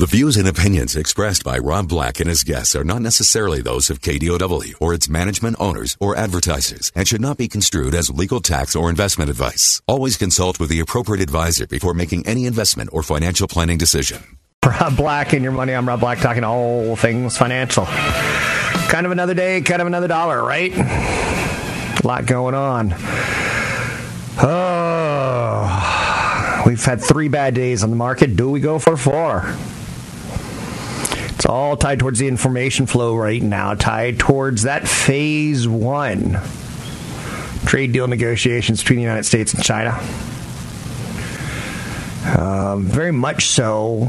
The views and opinions expressed by Rob Black and his guests are not necessarily those of KDOW or its management owners or advertisers and should not be construed as legal tax or investment advice. Always consult with the appropriate advisor before making any investment or financial planning decision. Rob Black and your money. I'm Rob Black talking all things financial. Kind of another day, kind of another dollar, right? A lot going on. Oh, we've had three bad days on the market. Do we go for four? It's all tied towards the information flow right now, tied towards that phase one trade deal negotiations between the United States and China. Um, very much so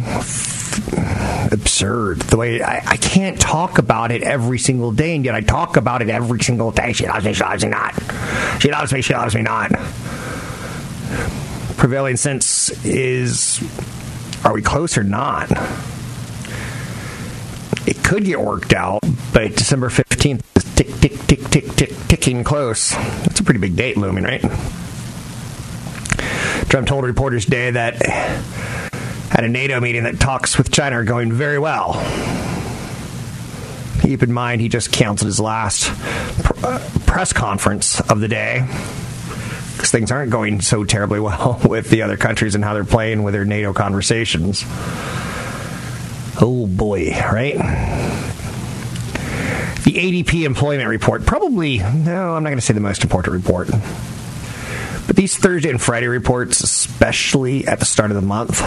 absurd the way I, I, can't talk about it every single day and yet I talk about it every single day. She loves me she loves me not. She loves me she loves me not. Prevailing sense is are we close or not it could get worked out, but December 15th is tick, tick, tick, tick, tick, ticking close. That's a pretty big date looming, right? Trump told reporters today that at a NATO meeting that talks with China are going very well. Keep in mind, he just canceled his last uh, press conference of the day because things aren't going so terribly well with the other countries and how they're playing with their NATO conversations. Oh boy, right? The ADP employment report, probably, no, I'm not going to say the most important report. But these Thursday and Friday reports, especially at the start of the month,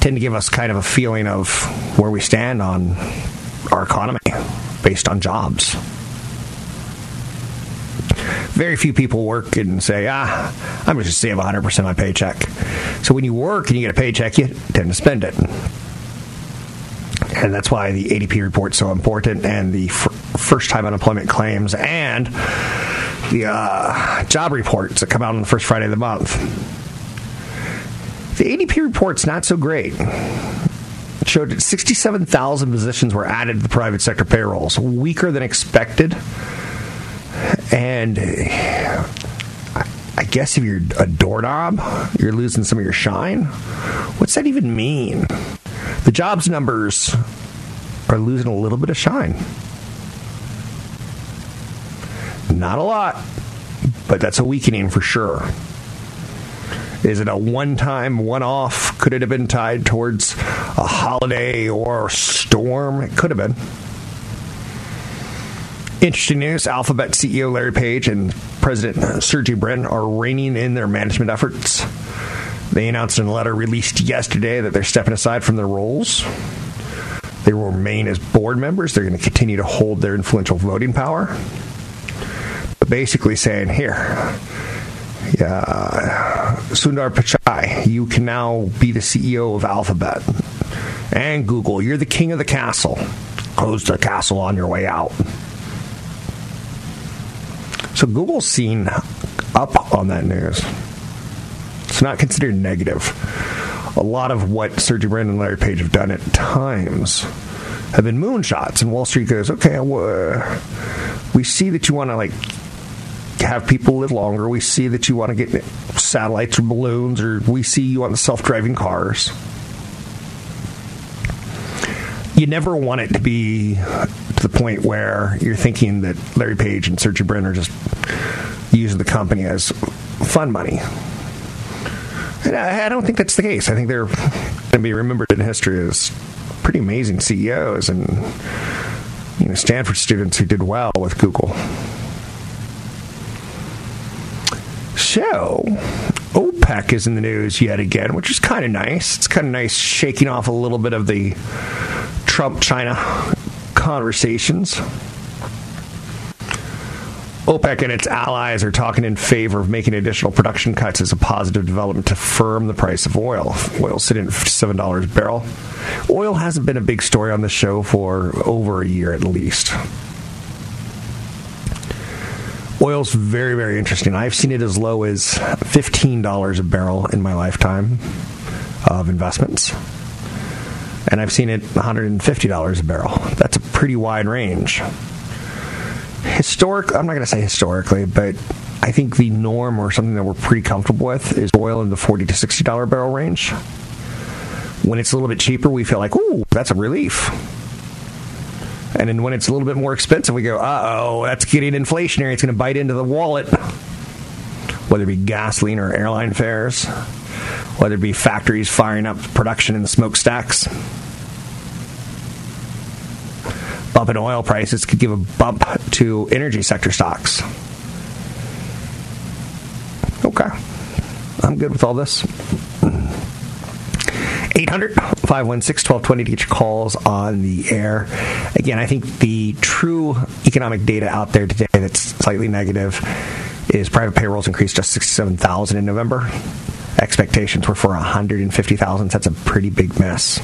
tend to give us kind of a feeling of where we stand on our economy based on jobs. Very few people work and say, ah, I'm just going to save 100% of my paycheck. So when you work and you get a paycheck, you tend to spend it and that's why the ADP report is so important, and the f- first time unemployment claims, and the uh, job reports that come out on the first Friday of the month. The ADP report's not so great. It showed that 67,000 positions were added to the private sector payrolls, weaker than expected. And I guess if you're a doorknob, you're losing some of your shine. What's that even mean? The jobs numbers are losing a little bit of shine. Not a lot, but that's a weakening for sure. Is it a one time, one off? Could it have been tied towards a holiday or a storm? It could have been. Interesting news Alphabet CEO Larry Page and President Sergey Brin are reining in their management efforts they announced in a letter released yesterday that they're stepping aside from their roles. They will remain as board members. They're going to continue to hold their influential voting power. But basically saying, here, yeah, Sundar Pichai, you can now be the CEO of Alphabet and Google. You're the king of the castle. Close the castle on your way out. So Google's seen up on that news. It's not considered negative. A lot of what Sergey Brin and Larry Page have done at times have been moonshots, and Wall Street goes, okay, uh, we see that you want to like have people live longer. We see that you want to get satellites or balloons, or we see you want the self-driving cars. You never want it to be to the point where you're thinking that Larry Page and Sergey Brin are just using the company as fun money. I, I don't think that's the case. I think they're going to be remembered in history as pretty amazing CEOs and you know Stanford students who did well with Google. So, OPEC is in the news yet again, which is kind of nice. It's kind of nice shaking off a little bit of the Trump China conversations. OPEC and its allies are talking in favor of making additional production cuts as a positive development to firm the price of oil. Oil sitting at $7 a barrel. Oil hasn't been a big story on the show for over a year at least. Oil's very, very interesting. I've seen it as low as $15 a barrel in my lifetime of investments. And I've seen it $150 a barrel. That's a pretty wide range historic. I'm not going to say historically, but I think the norm or something that we're pretty comfortable with is oil in the 40 to 60 dollar barrel range. When it's a little bit cheaper, we feel like, ooh, that's a relief. And then when it's a little bit more expensive, we go, uh oh, that's getting inflationary. It's going to bite into the wallet. Whether it be gasoline or airline fares, whether it be factories firing up production in the smokestacks bump in oil prices could give a bump to energy sector stocks. Okay. I'm good with all this. 800 516 1220 to get your calls on the air. Again, I think the true economic data out there today that's slightly negative is private payrolls increased just 67,000 in November. Expectations were for 150,000. So That's a pretty big mess.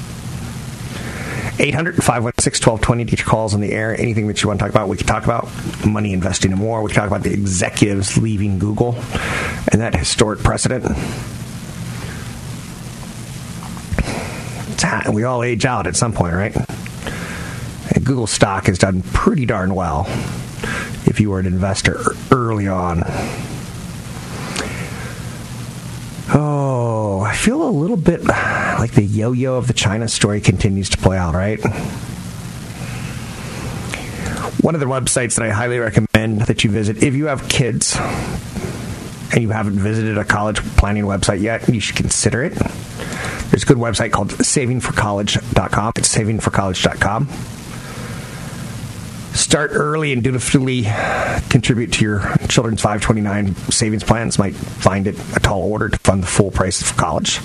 800 516 1220 to get your calls on the air. Anything that you want to talk about, we can talk about money investing in more. We can talk about the executives leaving Google and that historic precedent. We all age out at some point, right? And Google stock has done pretty darn well if you were an investor early on. Oh, I feel a little bit like the yo yo of the China story continues to play out, right? One of the websites that I highly recommend that you visit if you have kids and you haven't visited a college planning website yet, you should consider it. There's a good website called savingforcollege.com. It's savingforcollege.com start early and dutifully contribute to your children's 529 savings plans might find it a tall order to fund the full price of college.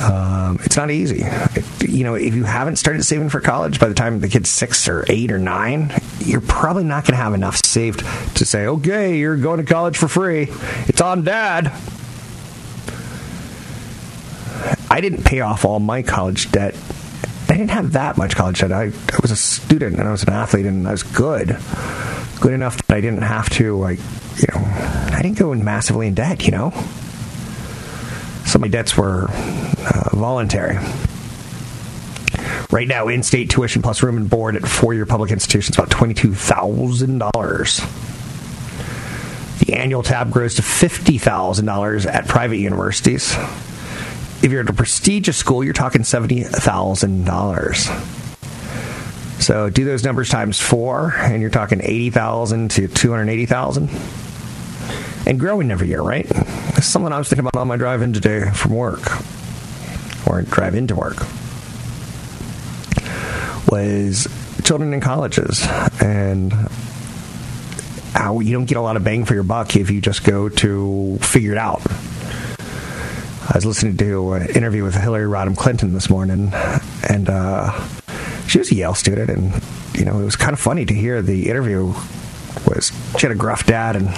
Um, it's not easy. It, you know, if you haven't started saving for college by the time the kid's six or eight or nine, you're probably not going to have enough saved to say, okay, you're going to college for free. It's on dad. I didn't pay off all my college debt I didn't have that much college debt. I, I was a student and I was an athlete and I was good, good enough that I didn't have to like, you know, I didn't go in massively in debt. You know, of my debts were uh, voluntary. Right now, in-state tuition plus room and board at four-year public institutions about twenty-two thousand dollars. The annual tab grows to fifty thousand dollars at private universities if you're at a prestigious school, you're talking $70,000. So do those numbers times four, and you're talking 80,000 to 280,000. And growing every year, right? That's something I was thinking about on my drive in today from work, or drive into work, was children in colleges and how you don't get a lot of bang for your buck if you just go to figure it out I was listening to an interview with Hillary Rodham Clinton this morning, and uh, she was a Yale student, and you know it was kind of funny to hear the interview. Was she had a gruff dad and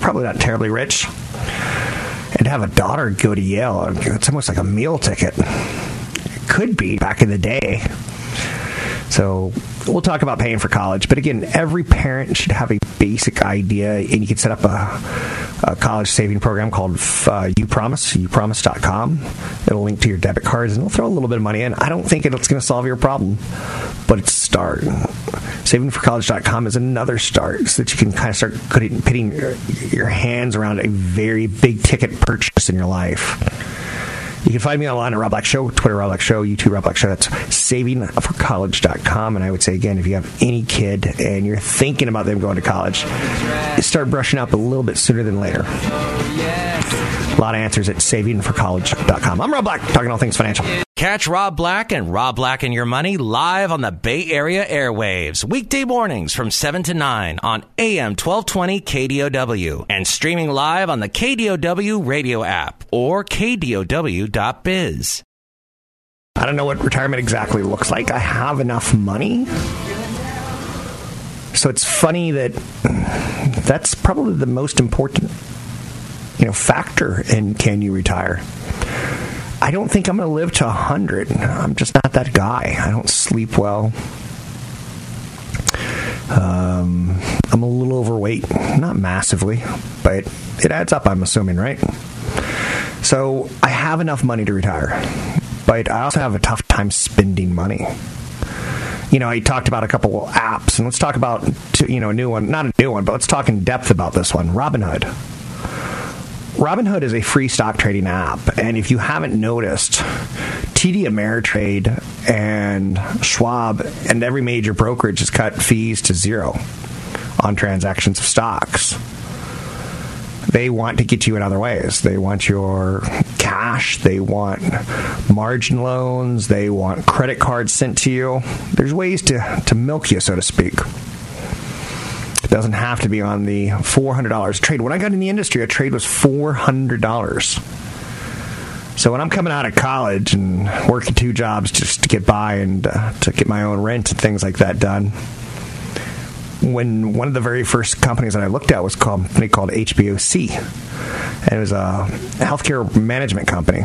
probably not terribly rich, and to have a daughter go to Yale, it's almost like a meal ticket. It could be back in the day. So we'll talk about paying for college, but again, every parent should have a basic idea, and you can set up a, a college saving program called uh, UPromise, upromise.com. It'll link to your debit cards, and it'll throw a little bit of money in. I don't think it's going to solve your problem, but it's a start. Savingforcollege.com is another start so that you can kind of start putting, your hands around a very big ticket purchase in your life. You can find me online at Rob Black Show, Twitter Rob Black Show, YouTube Rob Black Show. That's savingforcollege.com. And I would say, again, if you have any kid and you're thinking about them going to college, start brushing up a little bit sooner than later. A lot of answers at savingforcollege.com. I'm Rob Black, talking all things financial. Catch Rob Black and Rob Black and Your Money live on the Bay Area airwaves, weekday mornings from 7 to 9 on AM 1220 KDOW and streaming live on the KDOW radio app or KDOW.biz. I don't know what retirement exactly looks like. I have enough money so it's funny that that's probably the most important you know factor in can you retire. I don't think I'm going to live to 100. I'm just not that guy. I don't sleep well. Um, I'm a little overweight, not massively, but it adds up, I'm assuming, right? So I have enough money to retire, but I also have a tough time spending money. You know, I talked about a couple apps, and let's talk about, you know, a new one, not a new one, but let's talk in depth about this one Robinhood. Robinhood is a free stock trading app, and if you haven't noticed, TD Ameritrade and Schwab and every major brokerage has cut fees to zero on transactions of stocks. They want to get you in other ways. They want your cash, they want margin loans, they want credit cards sent to you. There's ways to, to milk you, so to speak. It doesn't have to be on the $400 trade. When I got in the industry, a trade was $400. So when I'm coming out of college and working two jobs just to get by and uh, to get my own rent and things like that done, when one of the very first companies that I looked at was called, a company called HBOC, and it was a healthcare management company.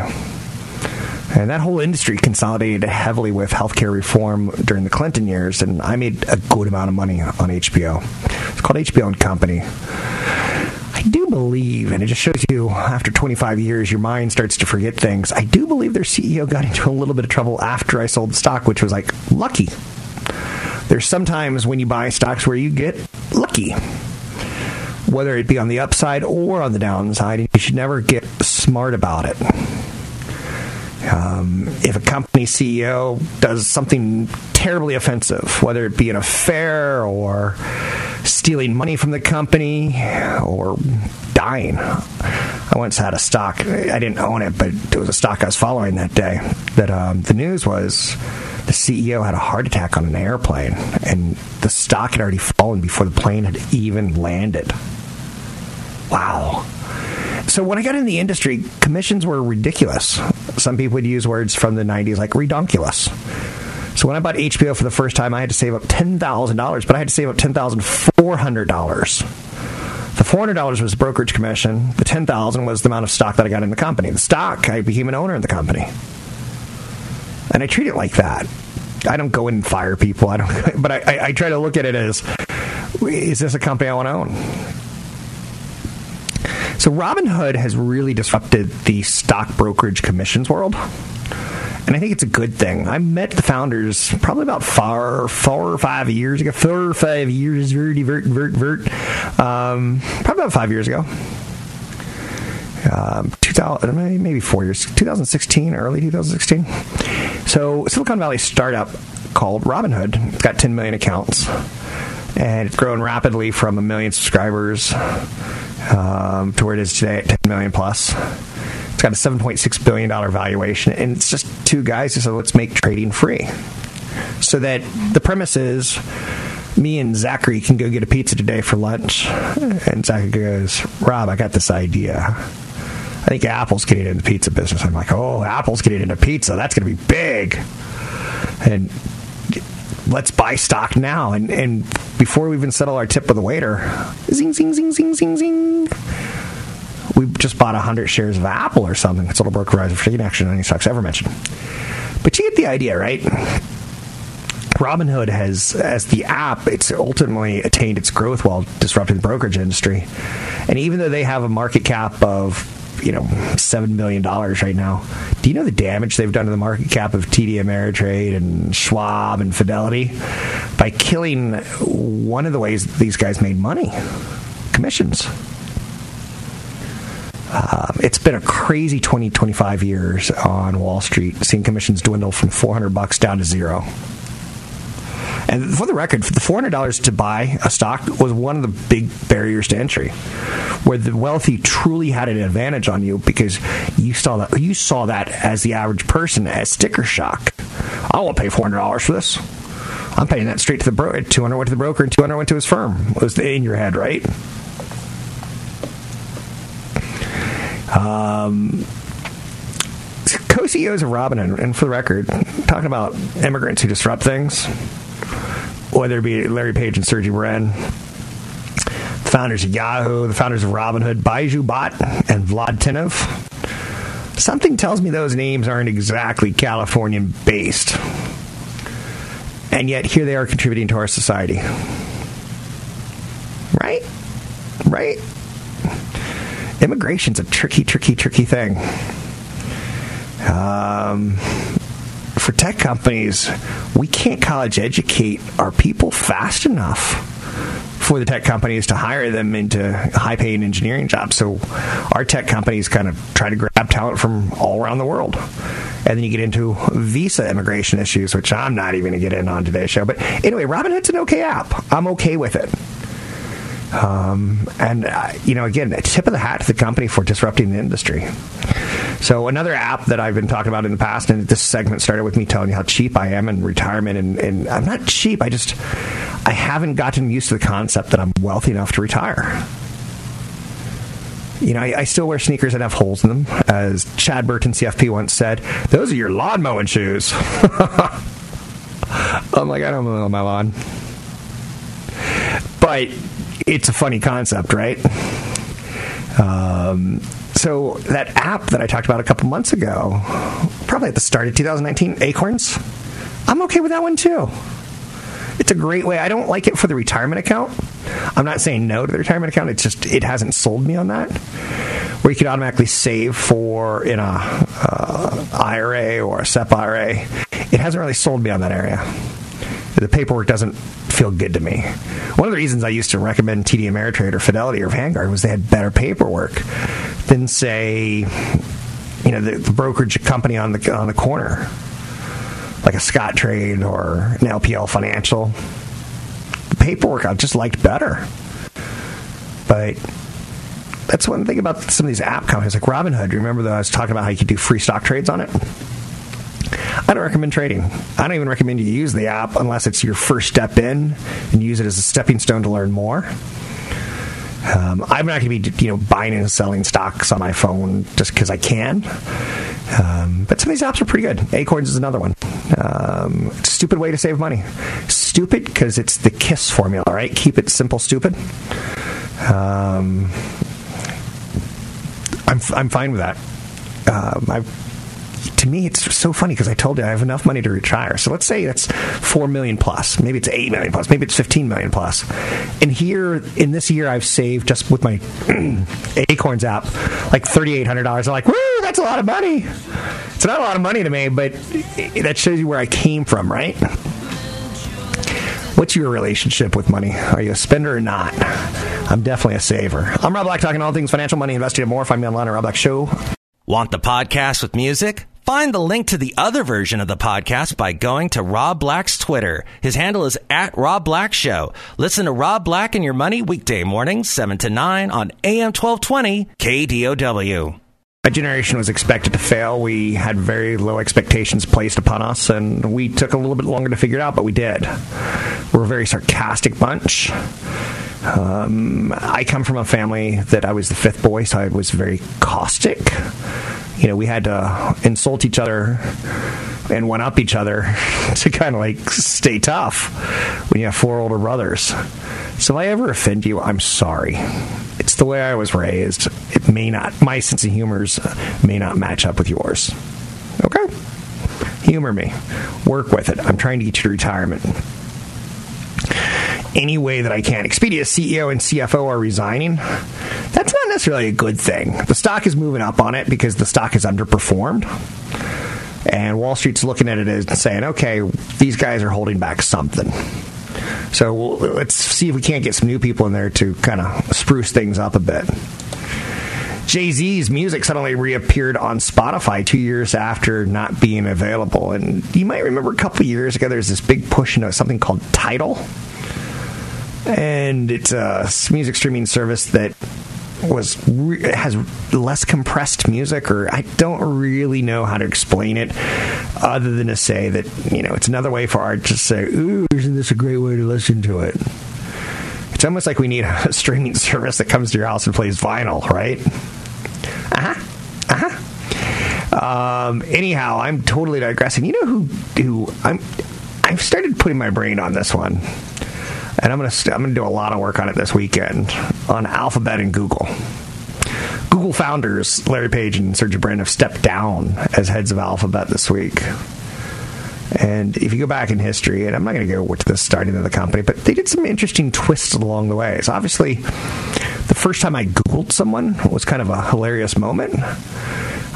And that whole industry consolidated heavily with healthcare reform during the Clinton years, and I made a good amount of money on HBO. It's called HBO and Company. I do believe, and it just shows you after 25 years, your mind starts to forget things. I do believe their CEO got into a little bit of trouble after I sold the stock, which was like lucky. There's sometimes when you buy stocks where you get lucky, whether it be on the upside or on the downside. You should never get smart about it. Um, if a company CEO does something terribly offensive, whether it be an affair or stealing money from the company or dying. I once had a stock, I didn't own it, but it was a stock I was following that day. That um, the news was the CEO had a heart attack on an airplane, and the stock had already fallen before the plane had even landed. Wow. So when I got in the industry, commissions were ridiculous. Some people would use words from the 90s like redonkulous. So when I bought HBO for the first time, I had to save up $10,000, but I had to save up $10,400. The $400 was brokerage commission. The 10000 was the amount of stock that I got in the company. The stock, I became an owner in the company. And I treat it like that. I don't go in and fire people. I don't, but I, I, I try to look at it as, is this a company I want to own? So Robinhood has really disrupted the stock brokerage commissions world. And I think it's a good thing. I met the founders probably about four, four or five years ago. Four or five years, vert, vert, vert, vert. Um, probably about five years ago. Um, 2000, maybe four years, 2016, early 2016. So, Silicon Valley startup called Robinhood. It's got 10 million accounts, and it's grown rapidly from a million subscribers um, to where it is today at 10 million plus. It's got a 7.6 billion dollar valuation, and it's just two guys who said, "Let's make trading free." So that the premise is me and Zachary can go get a pizza today for lunch. And Zachary goes, Rob, I got this idea. I think Apple's getting into the pizza business. I'm like, oh, Apple's getting into pizza. That's going to be big. And let's buy stock now. And, and before we even settle our tip with the waiter, zing, zing, zing, zing, zing, zing. We just bought 100 shares of Apple or something. It's a little broker for action on any stocks ever mentioned. But you get the idea, right? Robinhood has, as the app, it's ultimately attained its growth while disrupting the brokerage industry. And even though they have a market cap of you know seven billion dollars right now. Do you know the damage they've done to the market cap of TD Ameritrade and Schwab and Fidelity by killing one of the ways these guys made money? Commissions. Uh, it's been a crazy 20, 25 years on Wall Street, seeing commissions dwindle from 400 bucks down to zero. And for the record, the four hundred dollars to buy a stock was one of the big barriers to entry, where the wealthy truly had an advantage on you because you saw that you saw that as the average person as sticker shock. I won't pay four hundred dollars for this. I'm paying that straight to the. Two hundred went to the broker, and two hundred went to his firm. It was in your head, right? Um, co-CEOs of Robinhood, and for the record, talking about immigrants who disrupt things whether it be Larry Page and Sergey Brin, the founders of Yahoo, the founders of Robinhood, Baiju Bhatt, and Vlad Tenev. Something tells me those names aren't exactly Californian based. And yet here they are contributing to our society. Right? Right? Immigration's a tricky, tricky, tricky thing. Um, for tech companies, we can't college educate our people fast enough for the tech companies to hire them into high paying engineering jobs. So our tech companies kind of try to grab talent from all around the world. And then you get into visa immigration issues, which I'm not even going to get in on today's show. But anyway, Robinhood's an okay app. I'm okay with it. Um, and, uh, you know, again, tip of the hat to the company for disrupting the industry. So, another app that I've been talking about in the past, and this segment started with me telling you how cheap I am in retirement. And, and I'm not cheap, I just, I haven't gotten used to the concept that I'm wealthy enough to retire. You know, I, I, still wear sneakers that have holes in them. As Chad Burton, CFP, once said, those are your lawn mowing shoes. I'm like, I don't mow my lawn. But it's a funny concept, right? Um, so that app that I talked about a couple months ago, probably at the start of 2019, Acorns, I'm okay with that one too. It's a great way. I don't like it for the retirement account. I'm not saying no to the retirement account. It's just it hasn't sold me on that. Where you could automatically save for in a uh, IRA or a SEP IRA. It hasn't really sold me on that area. The paperwork doesn't feel good to me. One of the reasons I used to recommend TD Ameritrade or Fidelity or Vanguard was they had better paperwork than say, you know, the, the brokerage company on the on the corner, like a Scottrade or an LPL Financial. The paperwork I just liked better, but that's one thing about some of these app companies like Robinhood. Remember that I was talking about how you could do free stock trades on it? I don't recommend trading. I don't even recommend you use the app unless it's your first step in and use it as a stepping stone to learn more. Um, I'm not going to be, you know, buying and selling stocks on my phone just because I can. Um, but some of these apps are pretty good. Acorns is another one. Um, stupid way to save money. Stupid because it's the KISS formula, right? Keep it simple, stupid. Um, I'm I'm fine with that. Um, I've to me, it's so funny because I told you I have enough money to retire. So let's say that's four million plus, maybe it's eight million plus, maybe it's fifteen million plus. And here in this year, I've saved just with my Acorns app like thirty eight hundred dollars. I'm like, woo, that's a lot of money. It's not a lot of money to me, but that shows you where I came from, right? What's your relationship with money? Are you a spender or not? I'm definitely a saver. I'm Rob Black, talking all things financial, money, investing, and more. Find me online at Rob Black Show. Want the podcast with music? Find the link to the other version of the podcast by going to Rob Black's Twitter. His handle is at Rob Black Show. Listen to Rob Black and Your Money weekday mornings, 7 to 9 on AM 1220 KDOW. A generation was expected to fail. We had very low expectations placed upon us, and we took a little bit longer to figure it out, but we did. We're a very sarcastic bunch. Um, I come from a family that I was the fifth boy, so I was very caustic you know, we had to insult each other and one up each other to kind of like stay tough when you have four older brothers. So if I ever offend you, I'm sorry. It's the way I was raised. It may not, my sense of humor's uh, may not match up with yours. Okay? Humor me. Work with it. I'm trying to get you to retirement any way that I can. Expedia CEO and CFO are resigning. That's not necessarily a good thing. The stock is moving up on it because the stock is underperformed. And Wall Street's looking at it as saying, okay, these guys are holding back something. So let's see if we can't get some new people in there to kind of spruce things up a bit. Jay Z's music suddenly reappeared on Spotify two years after not being available. And you might remember a couple years ago, there was this big push into something called Tidal and it's a music streaming service that was has less compressed music or I don't really know how to explain it other than to say that you know it's another way for art to say ooh isn't this a great way to listen to it? It's almost like we need a streaming service that comes to your house and plays vinyl right? Uh-huh. Uh-huh. Um, anyhow I'm totally digressing. You know who who I'm I've started putting my brain on this one, and I'm gonna st- I'm gonna do a lot of work on it this weekend on Alphabet and Google. Google founders Larry Page and Sergey Brin have stepped down as heads of Alphabet this week. And if you go back in history, and I'm not going to go to the starting of the company, but they did some interesting twists along the way. So obviously, the first time I Googled someone was kind of a hilarious moment.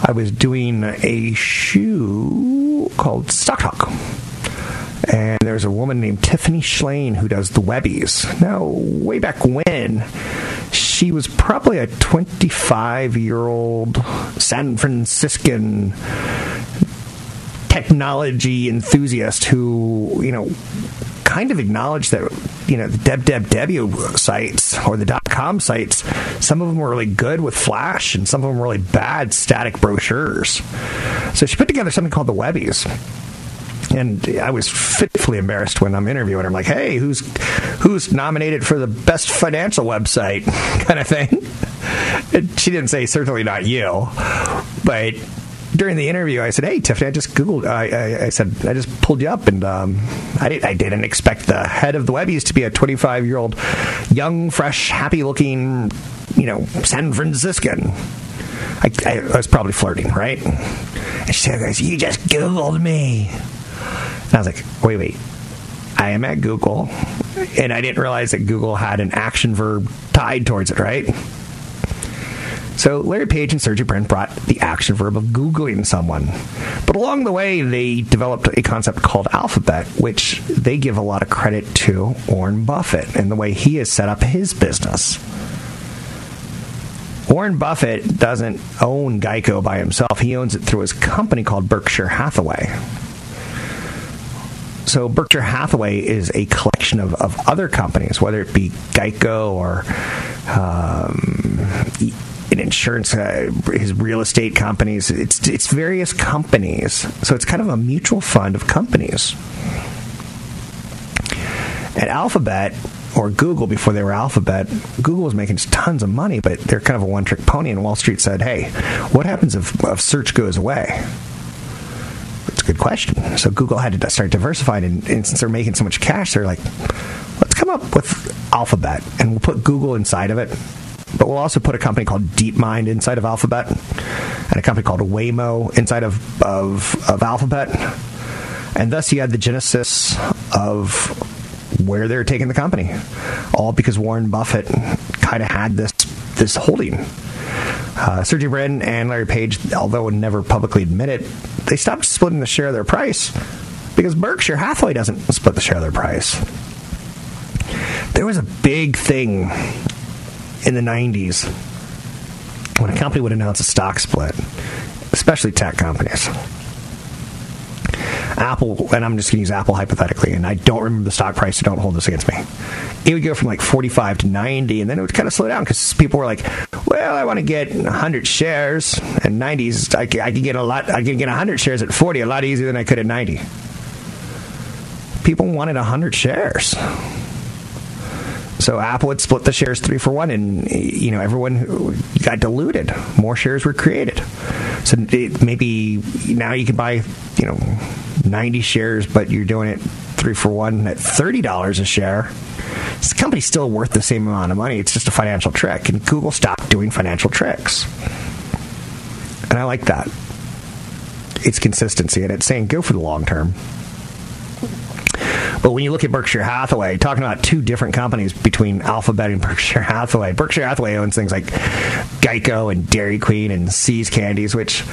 I was doing a shoe called Stock Talk. And there's a woman named Tiffany Shlain who does the Webbies. Now, way back when, she was probably a 25 year old San Franciscan technology enthusiast who, you know, kind of acknowledged that, you know, the Deb Deb sites or the dot com sites, some of them were really good with Flash and some of them were really bad static brochures. So she put together something called the Webbies and I was fitfully embarrassed when I'm interviewing her. I'm like, "Hey, who's who's nominated for the best financial website?" kind of thing. She didn't say, "Certainly not you," but during the interview, I said, "Hey, Tiffany, I just googled. I, I, I said I just pulled you up, and um, I, did, I didn't expect the head of the Webbies to be a 25 year old, young, fresh, happy looking, you know, San Franciscan." I, I, was probably flirting, right? And she said, "You just googled me." I was like, "Wait, wait." I am at Google, and I didn't realize that Google had an action verb tied towards it, right? So Larry Page and Sergey Brin brought the action verb of Googling someone. But along the way, they developed a concept called Alphabet, which they give a lot of credit to Warren Buffett and the way he has set up his business. Warren Buffett doesn't own Geico by himself. He owns it through his company called Berkshire Hathaway. So Berkshire Hathaway is a collection of, of other companies, whether it be Geico or um, an insurance, uh, his real estate companies. It's it's various companies. So it's kind of a mutual fund of companies. At Alphabet or Google before they were Alphabet, Google was making tons of money, but they're kind of a one trick pony. And Wall Street said, "Hey, what happens if, if search goes away?" Good question. So Google had to start diversifying, and, and since they're making so much cash, they're like, "Let's come up with Alphabet, and we'll put Google inside of it." But we'll also put a company called DeepMind inside of Alphabet, and a company called Waymo inside of, of, of Alphabet. And thus you had the genesis of where they're taking the company. All because Warren Buffett kind of had this this holding. Uh, Sergey Brin and Larry Page, although never publicly admit it, they stopped splitting the share of their price because Berkshire Hathaway doesn't split the share of their price. There was a big thing in the 90s when a company would announce a stock split, especially tech companies. Apple, and I'm just going to use Apple hypothetically, and I don't remember the stock price, so don't hold this against me. It would go from like 45 to 90, and then it would kind of slow down because people were like, well, I want to get 100 shares, and 90s, I, I can get a lot, I can get 100 shares at 40 a lot easier than I could at 90. People wanted 100 shares. So Apple would split the shares three for one, and you know everyone got diluted. More shares were created. So maybe now you can buy you know 90 shares, but you're doing it three for one at thirty dollars a share. This company's still worth the same amount of money. It's just a financial trick, and Google stopped doing financial tricks. And I like that. It's consistency, and it's saying go for the long term. But when you look at Berkshire Hathaway, talking about two different companies between Alphabet and Berkshire Hathaway, Berkshire Hathaway owns things like Geico and Dairy Queen and See's Candies, which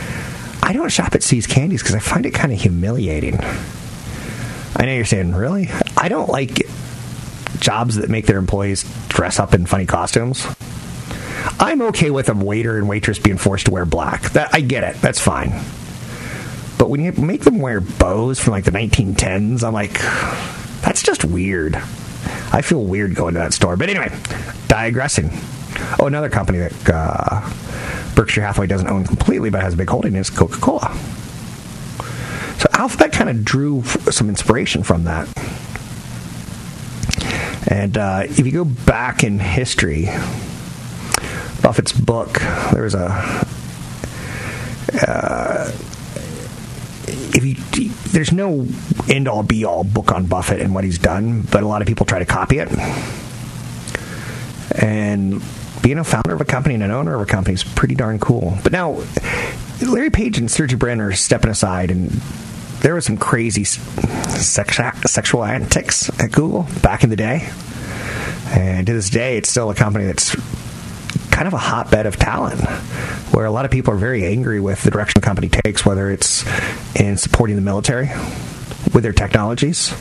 I don't shop at See's Candies because I find it kind of humiliating. I know you're saying, really? I don't like jobs that make their employees dress up in funny costumes. I'm okay with a waiter and waitress being forced to wear black. That I get it. That's fine. But when you make them wear bows from like the 1910s, I'm like, that's just weird. I feel weird going to that store. But anyway, digressing. Oh, another company that uh, Berkshire Hathaway doesn't own completely but has a big holding is Coca Cola. So Alphabet kind of drew some inspiration from that. And uh, if you go back in history, Buffett's book, there was a. Uh, if you there's no end all be all book on Buffett and what he's done, but a lot of people try to copy it. And being a founder of a company and an owner of a company is pretty darn cool. But now, Larry Page and Sergey Brin are stepping aside, and there was some crazy sex, sexual antics at Google back in the day. And to this day, it's still a company that's kind of a hotbed of talent where a lot of people are very angry with the direction the company takes, whether it's in supporting the military with their technologies,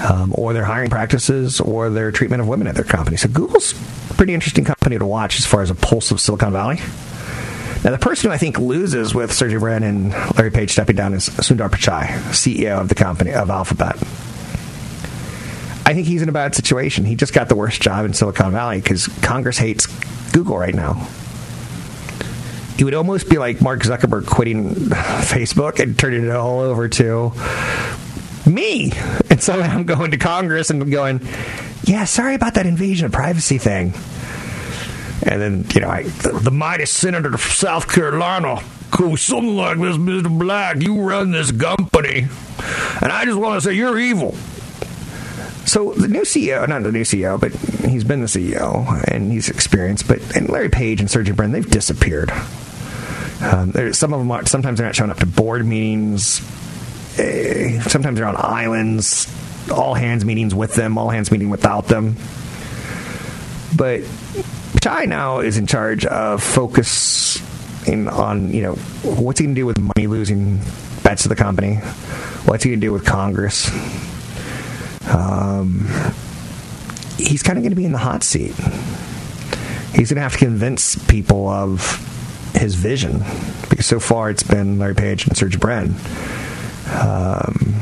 um, or their hiring practices, or their treatment of women at their company. So Google's a pretty interesting company to watch as far as a pulse of Silicon Valley. Now, the person who I think loses with Sergey Brin and Larry Page stepping down is Sundar Pichai, CEO of the company of Alphabet. I think he's in a bad situation. He just got the worst job in Silicon Valley because Congress hates Google right now. It would almost be like Mark Zuckerberg quitting Facebook and turning it all over to me. And so I'm going to Congress and going, yeah, sorry about that invasion of privacy thing. And then, you know, I, the, the mighty senator of South Carolina goes something like this, Mr. Black, you run this company. And I just want to say you're evil. So the new CEO, not the new CEO, but he's been the CEO and he's experienced. But and Larry Page and Sergey Brin, they've disappeared. Um, some of them are, sometimes they're not showing up to board meetings. Uh, sometimes they're on islands, all hands meetings with them, all hands meeting without them. But Chai now is in charge of focusing on you know what's he going to do with money losing bets of the company, what's he going to do with Congress um, he's kind of going to be in the hot seat. He's going to have to convince people of his vision because so far it's been Larry Page and Serge Brin. Um,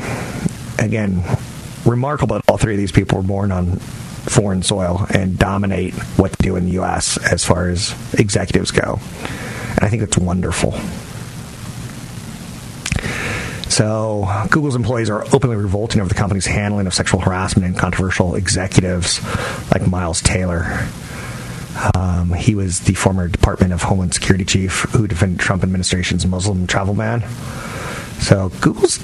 again, remarkable that all three of these people were born on foreign soil and dominate what they do in the U.S. as far as executives go. And I think that's wonderful. So, Google's employees are openly revolting over the company's handling of sexual harassment and controversial executives like Miles Taylor. Um, he was the former Department of Homeland Security chief who defended Trump administration's Muslim travel ban. So, Google's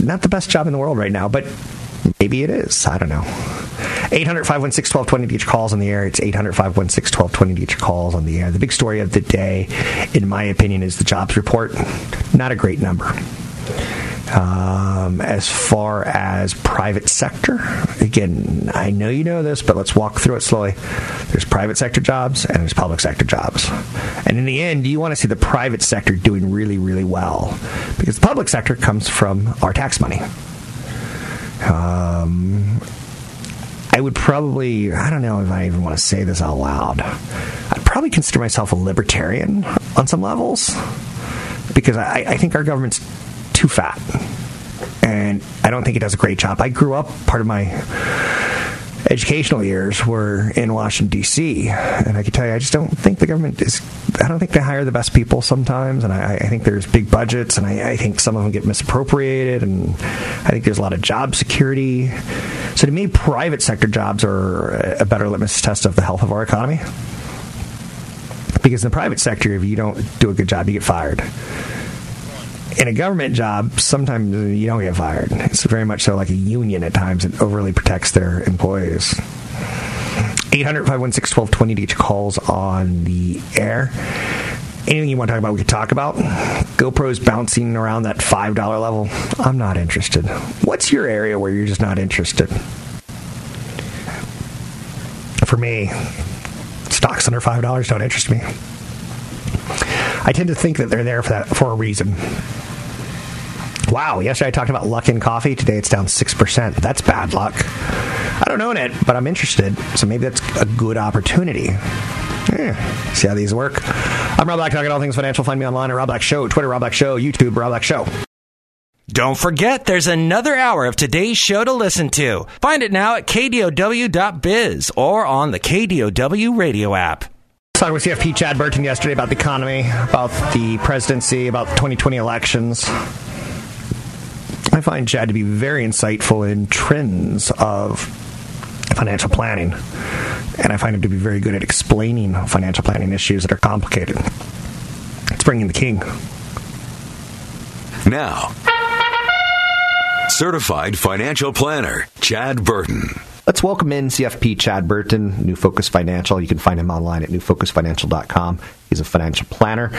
not the best job in the world right now, but maybe it is. I don't know. 800 516 1220 to each calls on the air. It's 800 516 1220 to each calls on the air. The big story of the day, in my opinion, is the jobs report. Not a great number. Um, as far as private sector, again, I know you know this, but let's walk through it slowly. There's private sector jobs and there's public sector jobs. And in the end, you want to see the private sector doing really, really well because the public sector comes from our tax money. Um, I would probably, I don't know if I even want to say this out loud. I'd probably consider myself a libertarian on some levels because I, I think our government's too fat. And I don't think it does a great job. I grew up, part of my educational years were in Washington, D.C., and I can tell you, I just don't think the government is, I don't think they hire the best people sometimes, and I, I think there's big budgets, and I, I, think some of them get misappropriated, and I think there's a lot of job security. So to me, private sector jobs are a better litmus test of the health of our economy. Because in the private sector, if you don't do a good job, you get fired in a government job, sometimes you don't get fired. It's very much so like a union at times. It overly protects their employees. 800 516 1220 to each calls on the air. Anything you want to talk about, we could talk about. GoPro's bouncing around that $5 level. I'm not interested. What's your area where you're just not interested? For me, stocks under $5 don't interest me. I tend to think that they're there for that for a reason. Wow, yesterday I talked about Luckin Coffee. Today it's down 6%. That's bad luck. I don't own it, but I'm interested. So maybe that's a good opportunity. Yeah, see how these work. I'm Rob Black, talking all things financial. Find me online at Rob Black Show, Twitter, Rob Black Show, YouTube, Rob Black Show. Don't forget, there's another hour of today's show to listen to. Find it now at kdow.biz or on the KDOW radio app. Talking with CFP Chad Burton yesterday about the economy, about the presidency, about the 2020 elections. I find Chad to be very insightful in trends of financial planning. And I find him to be very good at explaining financial planning issues that are complicated. It's bringing the king. Now, Certified financial planner, Chad Burton. Let's welcome in CFP Chad Burton, New Focus Financial. You can find him online at newfocusfinancial.com. He's a financial planner.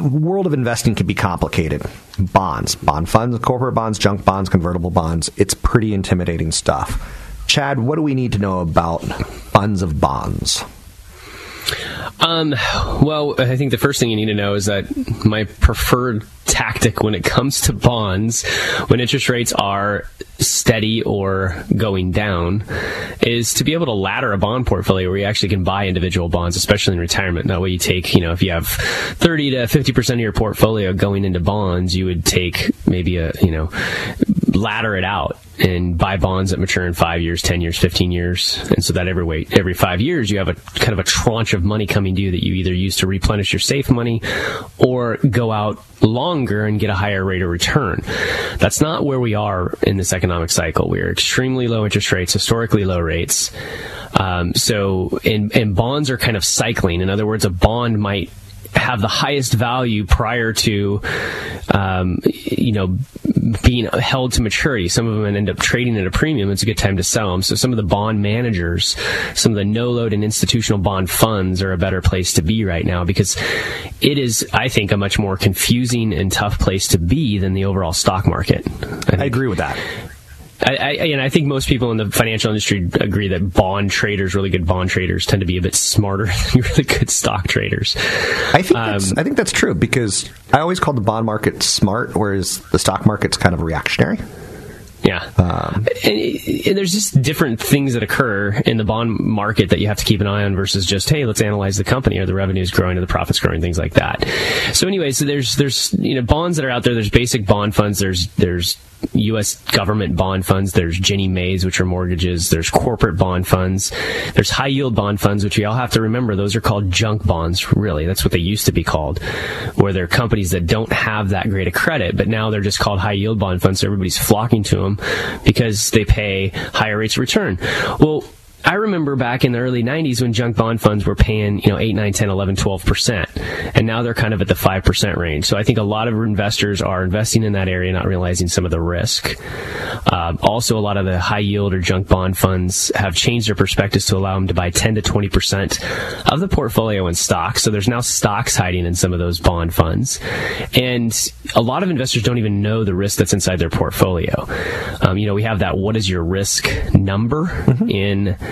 World of investing can be complicated. Bonds, bond funds, corporate bonds, junk bonds, convertible bonds. It's pretty intimidating stuff. Chad, what do we need to know about funds of bonds? Um, well, I think the first thing you need to know is that my preferred tactic when it comes to bonds, when interest rates are steady or going down, is to be able to ladder a bond portfolio where you actually can buy individual bonds, especially in retirement. That way you take, you know, if you have 30 to 50% of your portfolio going into bonds, you would take maybe a, you know, ladder it out and buy bonds that mature in five years, 10 years, 15 years. And so that every wait, every five years, you have a kind of a tranche of money coming due that you either use to replenish your safe money or go out longer and get a higher rate of return. That's not where we are in this economic cycle. We're extremely low interest rates, historically low rates. Um, so, and, and bonds are kind of cycling. In other words, a bond might have the highest value prior to, um, you know, being held to maturity. Some of them end up trading at a premium. It's a good time to sell them. So some of the bond managers, some of the no load and institutional bond funds are a better place to be right now because it is, I think, a much more confusing and tough place to be than the overall stock market. I, I agree with that. I, I, and I think most people in the financial industry agree that bond traders, really good bond traders, tend to be a bit smarter than really good stock traders. I think um, that's, I think that's true because I always call the bond market smart, whereas the stock market's kind of reactionary. Yeah. Um, and, and, there's just different things that occur in the bond market that you have to keep an eye on versus just, hey, let's analyze the company. Are the revenues growing? Are the profits growing? Things like that. So anyway, so there's, there's, you know, bonds that are out there. There's basic bond funds. There's, there's U.S. government bond funds. There's Ginnie Maes, which are mortgages. There's corporate bond funds. There's high yield bond funds, which we all have to remember. Those are called junk bonds, really. That's what they used to be called, where they're companies that don't have that great of credit, but now they're just called high yield bond funds. So everybody's flocking to them because they pay higher rates of return. Well, I remember back in the early 90s when junk bond funds were paying, you know, 8, 9, 10, 11, 12%. And now they're kind of at the 5% range. So I think a lot of investors are investing in that area, not realizing some of the risk. Um, also, a lot of the high yield or junk bond funds have changed their perspectives to allow them to buy 10 to 20% of the portfolio in stocks. So there's now stocks hiding in some of those bond funds. And a lot of investors don't even know the risk that's inside their portfolio. Um, you know, we have that what is your risk number mm-hmm. in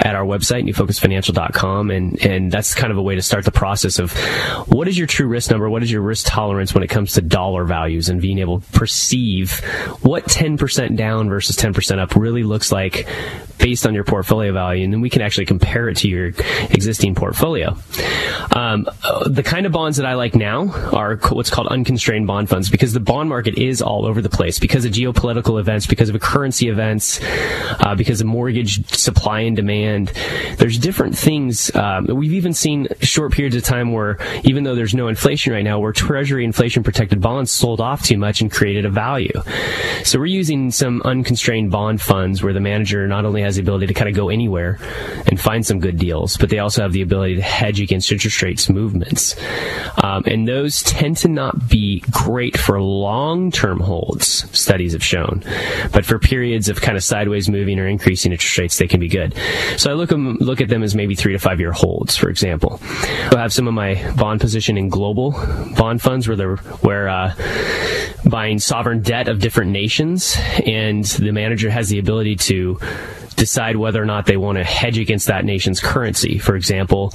at our website, newfocusfinancial.com. And, and that's kind of a way to start the process of what is your true risk number? What is your risk tolerance when it comes to dollar values and being able to perceive what 10% down versus 10% up really looks like based on your portfolio value. And then we can actually compare it to your existing portfolio. Um, the kind of bonds that I like now are what's called unconstrained bond funds because the bond market is all over the place because of geopolitical events, because of currency events, uh, because of mortgage supply and demand. And there's different things. Um, we've even seen short periods of time where, even though there's no inflation right now, where Treasury inflation protected bonds sold off too much and created a value. So we're using some unconstrained bond funds where the manager not only has the ability to kind of go anywhere and find some good deals, but they also have the ability to hedge against interest rates movements. Um, and those tend to not be great for long term holds, studies have shown. But for periods of kind of sideways moving or increasing interest rates, they can be good. So I look, them, look at them as maybe three to five year holds, for example. I have some of my bond position in global bond funds where they're where uh, buying sovereign debt of different nations, and the manager has the ability to decide whether or not they want to hedge against that nation's currency. For example,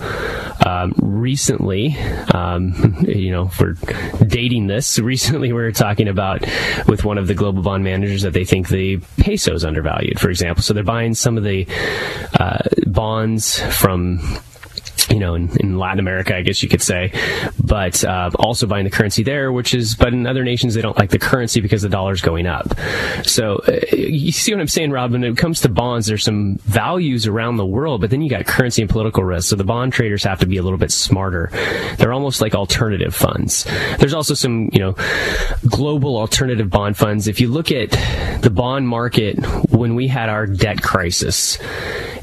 um, recently, um, you know, for dating this, recently we were talking about with one of the global bond managers that they think the peso is undervalued, for example. So they're buying some of the uh, Uh, bonds from you know, in, in, Latin America, I guess you could say, but uh, also buying the currency there, which is, but in other nations, they don't like the currency because the dollar's going up. So uh, you see what I'm saying, Rob? When it comes to bonds, there's some values around the world, but then you got currency and political risk. So the bond traders have to be a little bit smarter. They're almost like alternative funds. There's also some, you know, global alternative bond funds. If you look at the bond market when we had our debt crisis,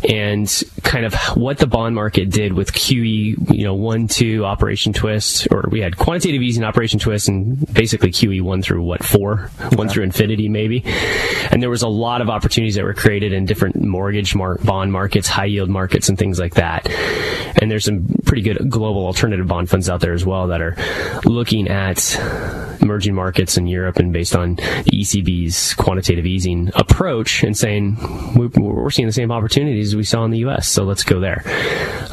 and kind of what the bond market did with with QE, you know, one, two, Operation Twist, or we had quantitative easing, Operation Twist, and basically QE one through what four, okay. one through infinity maybe. And there was a lot of opportunities that were created in different mortgage mar- bond markets, high yield markets, and things like that. And there's some pretty good global alternative bond funds out there as well that are looking at emerging markets in Europe and based on the ECB's quantitative easing approach and saying we're seeing the same opportunities we saw in the U.S. So let's go there.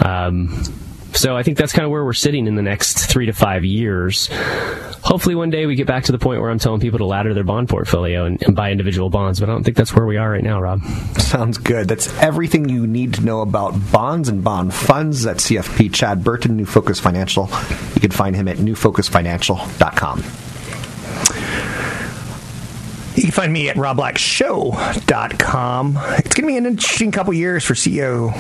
Um, so I think that's kind of where we're sitting in the next three to five years. Hopefully, one day we get back to the point where I'm telling people to ladder their bond portfolio and, and, buy individual bonds, but I don't think that's where we are right now, Rob. Sounds good. That's everything you need to know about bonds and bond funds. At CFP Chad Burton, New Focus Financial. You can find him at newfocusfinancial.com. You can find me at robblackshow.com. It's going to be an interesting couple years for CEO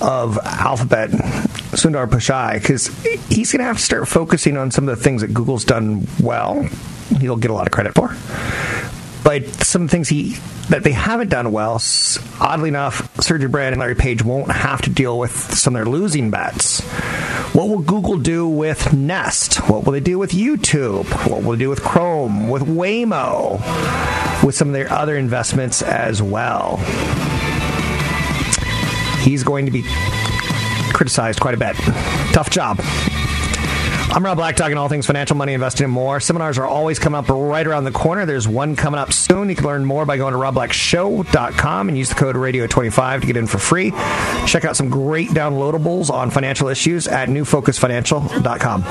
of Alphabet, Sundar Pichai, because he's going to have to start focusing on some of the things that Google's done well. He'll get a lot of credit for. But some things he that they haven't done well, oddly enough, Sergey Brin and Larry Page won't have to deal with some of their losing bets. What will Google do with Nest? What will they do with YouTube? What will they do with Chrome? With Waymo? With some of their other investments as well? He's going to be criticized quite a bit. Tough job. I'm Rob Black, talking all things financial, money, investing, and more. Seminars are always coming up right around the corner. There's one coming up soon. You can learn more by going to robblackshow.com and use the code radio25 to get in for free. Check out some great downloadables on financial issues at newfocusfinancial.com.